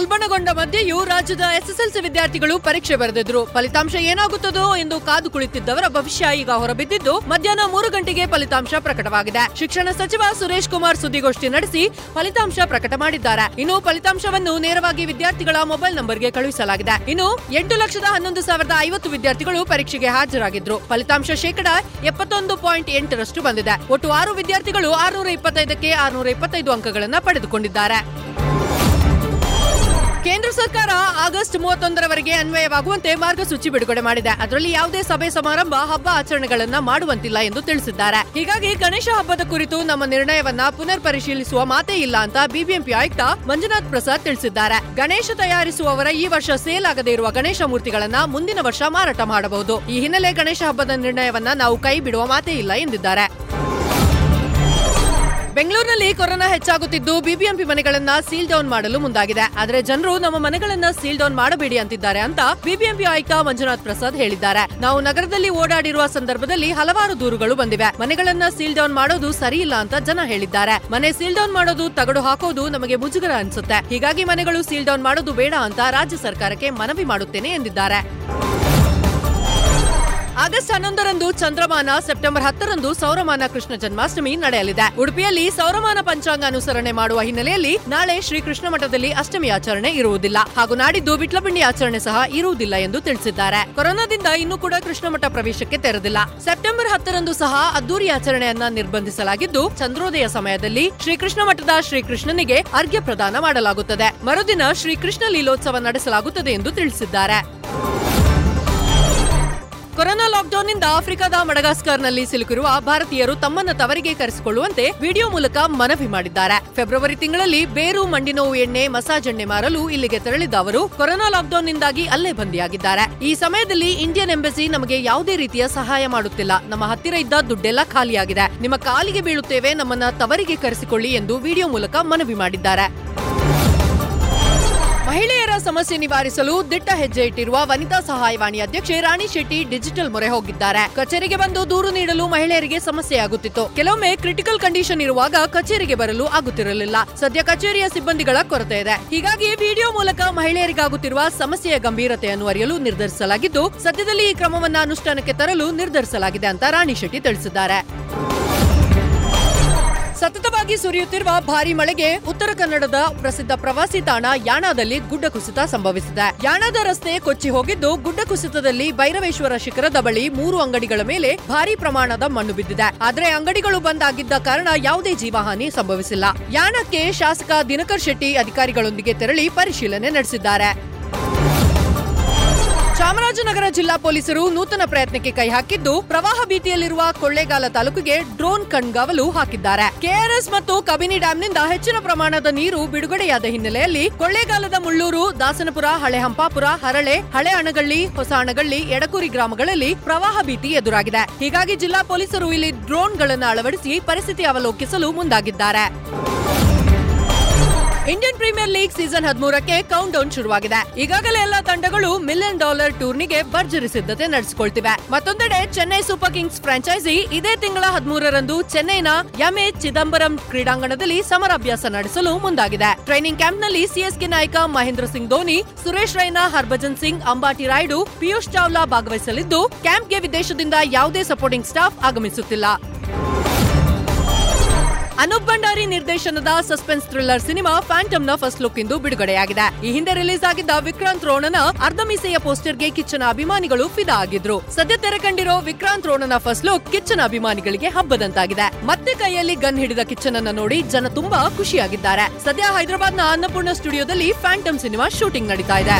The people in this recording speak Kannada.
ಉಲ್ಬಣಗೊಂಡ ಮಧ್ಯೆಯೂ ರಾಜ್ಯದ ಎಸ್ಎಸ್ಎಲ್ಸಿ ವಿದ್ಯಾರ್ಥಿಗಳು ಪರೀಕ್ಷೆ ಬರೆದಿದ್ರು. ಫಲಿತಾಂಶ ಏನಾಗುತ್ತದೋ ಎಂದು ಕಾದು ಕುಳಿತಿದ್ದವರ ಭವಿಷ್ಯ ಈಗ ಹೊರಬಿದ್ದಿದ್ದು, ಮಧ್ಯಾಹ್ನ ಮೂರು ಗಂಟೆಗೆ ಫಲಿತಾಂಶ ಪ್ರಕಟವಾಗಿದೆ. ಶಿಕ್ಷಣ ಸಚಿವ ಸುರೇಶ್ ಕುಮಾರ್ ಸುದ್ದಿಗೋಷ್ಠಿ ನಡೆಸಿ ಫಲಿತಾಂಶ ಪ್ರಕಟ ಮಾಡಿದ್ದಾರೆ. ಇನ್ನು ಫಲಿತಾಂಶವನ್ನು ನೇರವಾಗಿ ವಿದ್ಯಾರ್ಥಿಗಳ ಮೊಬೈಲ್ ನಂಬರ್ಗೆ ಕಳುಹಿಸಲಾಗಿದೆ. ಇನ್ನು ಎಂಟು ಲಕ್ಷದ ಹನ್ನೊಂದು ಸಾವಿರದ ಐವತ್ತು ವಿದ್ಯಾರ್ಥಿಗಳು ಪರೀಕ್ಷೆಗೆ ಹಾಜರಾಗಿದ್ರು. ಫಲಿತಾಂಶ ಶೇಕಡ ಎಪ್ಪತ್ತೊಂದು ಪಾಯಿಂಟ್ ಎಂಟರಷ್ಟು ಬಂದಿದೆ. ಒಟ್ಟು ಆರು ವಿದ್ಯಾರ್ಥಿಗಳು ಆರುನೂರ ಇಪ್ಪತ್ತೈದಕ್ಕೆ ಆರುನೂರ ಇಪ್ಪತ್ತೈದು ಅಂಕಗಳನ್ನು ಪಡೆದುಕೊಂಡಿದ್ದಾರೆ. ಸರ್ಕಾರ ಆಗಸ್ಟ್ ಮೂವತ್ತೊಂದರವರೆಗೆ ಅನ್ವಯವಾಗುವಂತೆ ಮಾರ್ಗಸೂಚಿ ಬಿಡುಗಡೆ ಮಾಡಿದೆ. ಅದರಲ್ಲಿ ಯಾವುದೇ ಸಭೆ ಸಮಾರಂಭ, ಹಬ್ಬ ಆಚರಣೆಗಳನ್ನ ಮಾಡುವಂತಿಲ್ಲ ಎಂದು ತಿಳಿಸಿದ್ದಾರೆ. ಹೀಗಾಗಿ ಗಣೇಶ ಹಬ್ಬದ ಕುರಿತು ನಮ್ಮ ನಿರ್ಣಯವನ್ನ ಪುನರ್ ಪರಿಶೀಲಿಸುವ ಮಾತೇ ಇಲ್ಲ ಅಂತ ಬಿಬಿಎಂಪಿ ಆಯುಕ್ತ ಮಂಜುನಾಥ್ ಪ್ರಸಾದ್ ತಿಳಿಸಿದ್ದಾರೆ. ಗಣೇಶ ತಯಾರಿಸುವವರ ಈ ವರ್ಷ ಸೇಲ್ ಆಗದೇ ಇರುವ ಗಣೇಶ ಮೂರ್ತಿಗಳನ್ನ ಮುಂದಿನ ವರ್ಷ ಮಾರಾಟ ಮಾಡಬಹುದು. ಈ ಹಿನ್ನೆಲೆ ಗಣೇಶ ಹಬ್ಬದ ನಿರ್ಣಯವನ್ನ ನಾವು ಕೈ ಬಿಡುವ ಮಾತೇ ಇಲ್ಲ ಎಂದಿದ್ದಾರೆ. ಬೆಂಗಳೂರಿನಲ್ಲಿ ಕೊರೋನಾ ಹೆಚ್ಚಾಗುತ್ತಿದ್ದು, ಬಿಬಿಎಂಪಿ ಮನೆಗಳನ್ನ ಸೀಲ್ ಡೌನ್ ಮಾಡಲು ಮುಂದಾಗಿದೆ. ಆದರೆ ಜನರು ನಮ್ಮ ಮನೆಗಳನ್ನ ಸೀಲ್ ಡೌನ್ ಮಾಡಬೇಡಿ ಅಂತಿದ್ದಾರೆ ಅಂತ ಬಿಬಿಎಂಪಿ ಆಯುಕ್ತ ಮಂಜುನಾಥ್ ಪ್ರಸಾದ್ ಹೇಳಿದ್ದಾರೆ. ನಾವು ನಗರದಲ್ಲಿ ಓಡಾಡಿರುವ ಸಂದರ್ಭದಲ್ಲಿ ಹಲವಾರು ದೂರುಗಳು ಬಂದಿವೆ. ಮನೆಗಳನ್ನ ಸೀಲ್ ಡೌನ್ ಮಾಡೋದು ಸರಿಯಿಲ್ಲ ಅಂತ ಜನ ಹೇಳಿದ್ದಾರೆ. ಮನೆ ಸೀಲ್ ಡೌನ್ ಮಾಡೋದು ತಗಡು ಹಾಕೋದು ನಮಗೆ ಮುಜುಗರ ಅನ್ಸುತ್ತೆ. ಹೀಗಾಗಿ ಮನೆಗಳು ಸೀಲ್ ಡೌನ್ ಮಾಡೋದು ಬೇಡ ಅಂತ ರಾಜ್ಯ ಸರ್ಕಾರಕ್ಕೆ ಮನವಿ ಮಾಡುತ್ತೇನೆ ಎಂದಿದ್ದಾರೆ. ಆಗಸ್ಟ್ ಹನ್ನೊಂದರಂದು ಚಂದ್ರಮಾನ, ಸೆಪ್ಟೆಂಬರ್ ಹತ್ತರಂದು ಸೌರಮಾನ ಕೃಷ್ಣ ಜನ್ಮಾಷ್ಟಮಿ ನಡೆಯಲಿದೆ. ಉಡುಪಿಯಲ್ಲಿ ಸೌರಮಾನ ಪಂಚಾಂಗ ಅನುಸರಣೆ ಮಾಡುವ ಹಿನ್ನೆಲೆಯಲ್ಲಿ ನಾಳೆ ಶ್ರೀಕೃಷ್ಣ ಮಠದಲ್ಲಿ ಅಷ್ಟಮಿ ಆಚರಣೆ ಇರುವುದಿಲ್ಲ. ಹಾಗೂ ನಾಡಿದ್ದು ಬಿಟ್ಲಪಿಂಡಿ ಆಚರಣೆ ಸಹ ಇರುವುದಿಲ್ಲ ಎಂದು ತಿಳಿಸಿದ್ದಾರೆ. ಕೊರೋನಾದಿಂದ ಇನ್ನೂ ಕೂಡ ಕೃಷ್ಣ ಮಠ ಪ್ರವೇಶಕ್ಕೆ ತೆರೆದಿಲ್ಲ. ಸೆಪ್ಟೆಂಬರ್ ಹತ್ತರಂದು ಸಹ ಅದ್ದೂರಿ ಆಚರಣೆಯನ್ನ ನಿರ್ಬಂಧಿಸಲಾಗಿದ್ದು, ಚಂದ್ರೋದಯ ಸಮಯದಲ್ಲಿ ಶ್ರೀಕೃಷ್ಣ ಮಠದ ಶ್ರೀಕೃಷ್ಣನಿಗೆ ಅರ್ಘ್ಯ ಪ್ರದಾನ ಮಾಡಲಾಗುತ್ತದೆ. ಮರುದಿನ ಶ್ರೀಕೃಷ್ಣ ಲೀಲೋತ್ಸವ ನಡೆಸಲಾಗುತ್ತದೆ ಎಂದು ತಿಳಿಸಿದ್ದಾರೆ. ಕೊರೋನಾ ಲಾಕ್ಡೌನ್ನಿಂದ ಆಫ್ರಿಕಾದ ಮಡಗಾಸ್ಕರ್ನಲ್ಲಿ ಸಿಲುಕಿರುವ ಭಾರತೀಯರು ತಮ್ಮನ್ನು ತವರಿಗೆ ಕರೆಸಿಕೊಳ್ಳುವಂತೆ ವಿಡಿಯೋ ಮೂಲಕ ಮನವಿ ಮಾಡಿದ್ದಾರೆ. ಫೆಬ್ರವರಿ ತಿಂಗಳಲ್ಲಿ ಬೇರು ಮಂಡಿನೋವು ಎಣ್ಣೆ, ಮಸಾಜ್ ಎಣ್ಣೆ ಮಾರಲು ಇಲ್ಲಿಗೆ ತೆರಳಿದ್ದ ಅವರು ಕೊರೋನಾ ಲಾಕ್ಡೌನ್ನಿಂದಾಗಿ ಅಲ್ಲೇ ಬಂದಿಯಾಗಿದ್ದಾರೆ. ಈ ಸಮಯದಲ್ಲಿ ಇಂಡಿಯನ್ ಎಂಬಸಿ ನಮಗೆ ಯಾವುದೇ ರೀತಿಯ ಸಹಾಯ ಮಾಡುತ್ತಿಲ್ಲ. ನಮ್ಮ ಹತ್ತಿರ ಇದ್ದ ದುಡ್ಡೆಲ್ಲ ಖಾಲಿಯಾಗಿದೆ. ನಿಮ್ಮ ಕಾಲಿಗೆ ಬೀಳುತ್ತೇವೆ, ನಮ್ಮನ್ನ ತವರಿಗೆ ಕರೆಸಿಕೊಳ್ಳಿ ಎಂದು ವಿಡಿಯೋ ಮೂಲಕ ಮನವಿ ಮಾಡಿದ್ದಾರೆ. ಮಹಿಳೆಯರ ಸಮಸ್ಯೆ ನಿವಾರಿಸಲು ದಿಟ್ಟ ಹೆಜ್ಜೆ ಇಟ್ಟಿರುವ ವನಿತಾ ಸಹಾಯವಾಣಿ ಅಧ್ಯಕ್ಷೆ ರಾಣಿ ಶೆಟ್ಟಿ ಡಿಜಿಟಲ್ ಮೊರೆ ಹೋಗಿದ್ದಾರೆ. ಕಚೇರಿಗೆ ಬಂದು ದೂರು ನೀಡಲು ಮಹಿಳೆಯರಿಗೆ ಸಮಸ್ಯೆಯಾಗುತ್ತಿತ್ತು ಕೆಲವೊಮ್ಮೆ ಕ್ರಿಟಿಕಲ್ ಕಂಡೀಷನ್ ಇರುವಾಗ ಕಚೇರಿಗೆ ಬರಲು ಆಗುತ್ತಿರಲಿಲ್ಲ. ಸದ್ಯ ಕಚೇರಿಯ ಸಿಬ್ಬಂದಿಗಳ ಕೊರತೆ ಇದೆ. ಹೀಗಾಗಿ ವಿಡಿಯೋ ಮೂಲಕ ಮಹಿಳೆಯರಿಗಾಗುತ್ತಿರುವ ಸಮಸ್ಯೆಯ ಗಂಭೀರತೆಯನ್ನು ಅರಿಯಲು ನಿರ್ಧರಿಸಲಾಗಿದ್ದು, ಸದ್ಯದಲ್ಲಿ ಈ ಕ್ರಮವನ್ನು ಅನುಷ್ಠಾನಕ್ಕೆ ತರಲು ನಿರ್ಧರಿಸಲಾಗಿದೆ ಅಂತ ರಾಣಿ ಶೆಟ್ಟಿ ತಿಳಿಸಿದ್ದಾರೆ. ಸತತವಾಗಿ ಸುರಿಯುತ್ತಿರುವ ಭಾರಿ ಮಳೆಗೆ ಉತ್ತರ ಕನ್ನಡದ ಪ್ರಸಿದ್ಧ ಪ್ರವಾಸಿ ತಾಣ ಯಾಣದಲ್ಲಿ ಗುಡ್ಡ ಕುಸಿತ ಸಂಭವಿಸಿದೆ. ಯಾಣದ ರಸ್ತೆ ಕೊಚ್ಚಿ ಹೋಗಿದ್ದು ಗುಡ್ಡ ಕುಸಿತದಲ್ಲಿ ಭೈರವೇಶ್ವರ ಶಿಖರದ ಬಳಿ ಮೂರು ಅಂಗಡಿಗಳ ಮೇಲೆ ಭಾರಿ ಪ್ರಮಾಣದ ಮಣ್ಣು ಬಿದ್ದಿದೆ. ಆದರೆ ಅಂಗಡಿಗಳು ಬಂದ್ ಆಗಿದ್ದ ಕಾರಣ ಯಾವುದೇ ಜೀವಹಾನಿ ಸಂಭವಿಸಿಲ್ಲ. ಯಾಣಕ್ಕೆ ಶಾಸಕ ದಿನಕರ್ ಶೆಟ್ಟಿ ಅಧಿಕಾರಿಗಳೊಂದಿಗೆ ತೆರಳಿ ಪರಿಶೀಲನೆ ನಡೆಸಿದ್ದಾರೆ. ಚಾಮರಾಜನಗರ ಜಿಲ್ಲಾ ಪೊಲೀಸರು ನೂತನ ಪ್ರಯತ್ನಕ್ಕೆ ಕೈ ಹಾಕಿದ್ದು, ಪ್ರವಾಹ ಭೀತಿಯಲ್ಲಿರುವ ಕೊಳ್ಳೇಗಾಲ ತಾಲೂಕಿಗೆ ಡ್ರೋನ್ ಕಣ್ಗಾವಲು ಹಾಕಿದ್ದಾರೆ. ಕೆಆರ್ಎಸ್ ಮತ್ತು ಕಬಿನಿ ಡ್ಯಾಂನಿಂದ ಹೆಚ್ಚಿನ ಪ್ರಮಾಣದ ನೀರು ಬಿಡುಗಡೆಯಾದ ಹಿನ್ನೆಲೆಯಲ್ಲಿ ಕೊಳ್ಳೇಗಾಲದ ಮುಳ್ಳೂರು, ದಾಸನಪುರ ಹಳೆ ಹಂಪಾಪುರ ಹರಳೆ ಹಳೆ ಅಣಗಳ್ಳಿ ಹೊಸ ಅಣಗಳ್ಳಿ ಎಡಕೂರಿ ಗ್ರಾಮಗಳಲ್ಲಿ ಪ್ರವಾಹ ಭೀತಿ ಎದುರಾಗಿದೆ. ಹೀಗಾಗಿ ಜಿಲ್ಲಾ ಪೊಲೀಸರು ಇಲ್ಲಿ ಡ್ರೋನ್ಗಳನ್ನು ಅಳವಡಿಸಿ ಪರಿಸ್ಥಿತಿ ಅವಲೋಕಿಸಲು ಮುಂದಾಗಿದ್ದಾರೆ. ಇಂಡಿಯನ್ ಪ್ರೀಮಿಯರ್ ಲೀಗ್ ಸೀಸನ್ ಹದಿಮೂರಕ್ಕೆ ಕೌಂಟ್ ಡೌನ್ ಶುರುವಾಗಿದೆ. ಈಗಾಗಲೇ ಎಲ್ಲಾ ತಂಡಗಳು ಮಿಲಿಯನ್ ಡಾಲರ್ ಟೂರ್ನಿಗೆ ಭರ್ಜರಿ ಸಿದ್ಧತೆ ನಡೆಸಿಕೊಳ್ತಿವೆ. ಮತ್ತೊಂದೆಡೆ ಚೆನ್ನೈ ಸೂಪರ್ ಕಿಂಗ್ಸ್ ಫ್ರಾಂಚೈಸಿ ಇದೇ ತಿಂಗಳ ಹದಿಮೂರರಂದು ಚೆನ್ನೈನ ಎಂಎ ಚಿದಂಬರಂ ಕ್ರೀಡಾಂಗಣದಲ್ಲಿ ಸಮರಾಭ್ಯಾಸ ನಡೆಸಲು ಮುಂದಾಗಿದೆ. ಟ್ರೈನಿಂಗ್ ಕ್ಯಾಂಪ್ನಲ್ಲಿ ಸಿಎಸ್ಕೆ ನಾಯಕ ಮಹೇಂದ್ರ ಸಿಂಗ್ ಧೋನಿ, ಸುರೇಶ್ ರೈನಾ, ಹರ್ಭಜನ್ ಸಿಂಗ್, ಅಂಬಾಟಿ ರಾಯ್ಡು, ಪಿಯೂಷ್ ಚಾವ್ಲಾ ಭಾಗವಹಿಸಲಿದ್ದು ಕ್ಯಾಂಪ್ಗೆ ವಿದೇಶದಿಂದ ಯಾವುದೇ ಸಪೋರ್ಟಿಂಗ್ ಸ್ಟಾಫ್ ಆಗಮಿಸುತ್ತಿಲ್ಲ. ಅನೂಪ್ ಭಂಡಾರಿ ನಿರ್ದೇಶನದ ಸಸ್ಪೆನ್ಸ್ ಥ್ರಿಲ್ಲರ್ ಸಿನಿಮಾ ಫ್ಯಾಂಟಮ್ನ ಫಸ್ಟ್ ಲುಕ್ ಇಂದು ಬಿಡುಗಡೆಯಾಗಿದೆ. ಈ ಹಿಂದೆ ರಿಲೀಸ್ ಆಗಿದ್ದ ವಿಕ್ರಾಂತ್ ರೋಣನ ಅರ್ಧ ಮೀಸೆಯ ಪೋಸ್ಟರ್ಗೆ ಕಿಚ್ಚನ ಅಭಿಮಾನಿಗಳು ಫಿದಾ ಆಗಿದ್ರು. ಸದ್ಯ ತೆರೆ ಕಂಡಿರೋ ವಿಕ್ರಾಂತ್ ರೋಣನ ಫಸ್ಟ್ ಲುಕ್ ಕಿಚ್ಚನ ಅಭಿಮಾನಿಗಳಿಗೆ ಹಬ್ಬದಂತಾಗಿದೆ. ಮತ್ತೆ ಕೈಯಲ್ಲಿ ಗನ್ ಹಿಡಿದ ಕಿಚ್ಚನನ್ನ ನೋಡಿ ಜನ ತುಂಬಾ ಖುಷಿಯಾಗಿದ್ದಾರೆ. ಸದ್ಯ ಹೈದರಾಬಾದ್ನ ಅನ್ನಪೂರ್ಣ ಸ್ಟುಡಿಯೋದಲ್ಲಿ ಫ್ಯಾಂಟಮ್ ಸಿನಿಮಾ ಶೂಟಿಂಗ್ ನಡೀತಾ ಇದೆ.